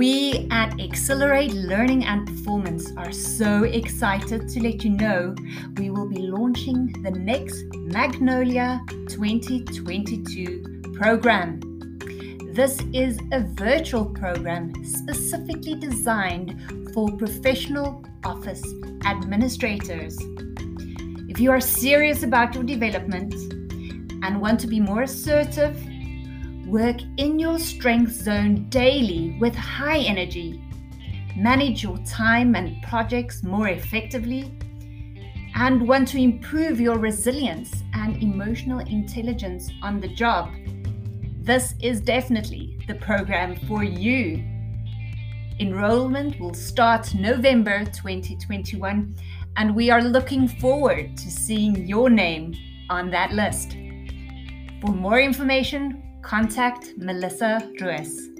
We at Accelerate Learning and Performance are so excited to let you know we will be launching the next Magnolia 2022 program. This is a virtual program specifically designed for professional office administrators. If you are serious about your development and want to be more assertive, work in your strength zone daily with high energy, manage your time and projects more effectively, and want to improve your resilience and emotional intelligence on the job, this is definitely the program for you. Enrollment will start November 2021, and we are looking forward to seeing your name on that list. For more information, contact Melissa Ruiz.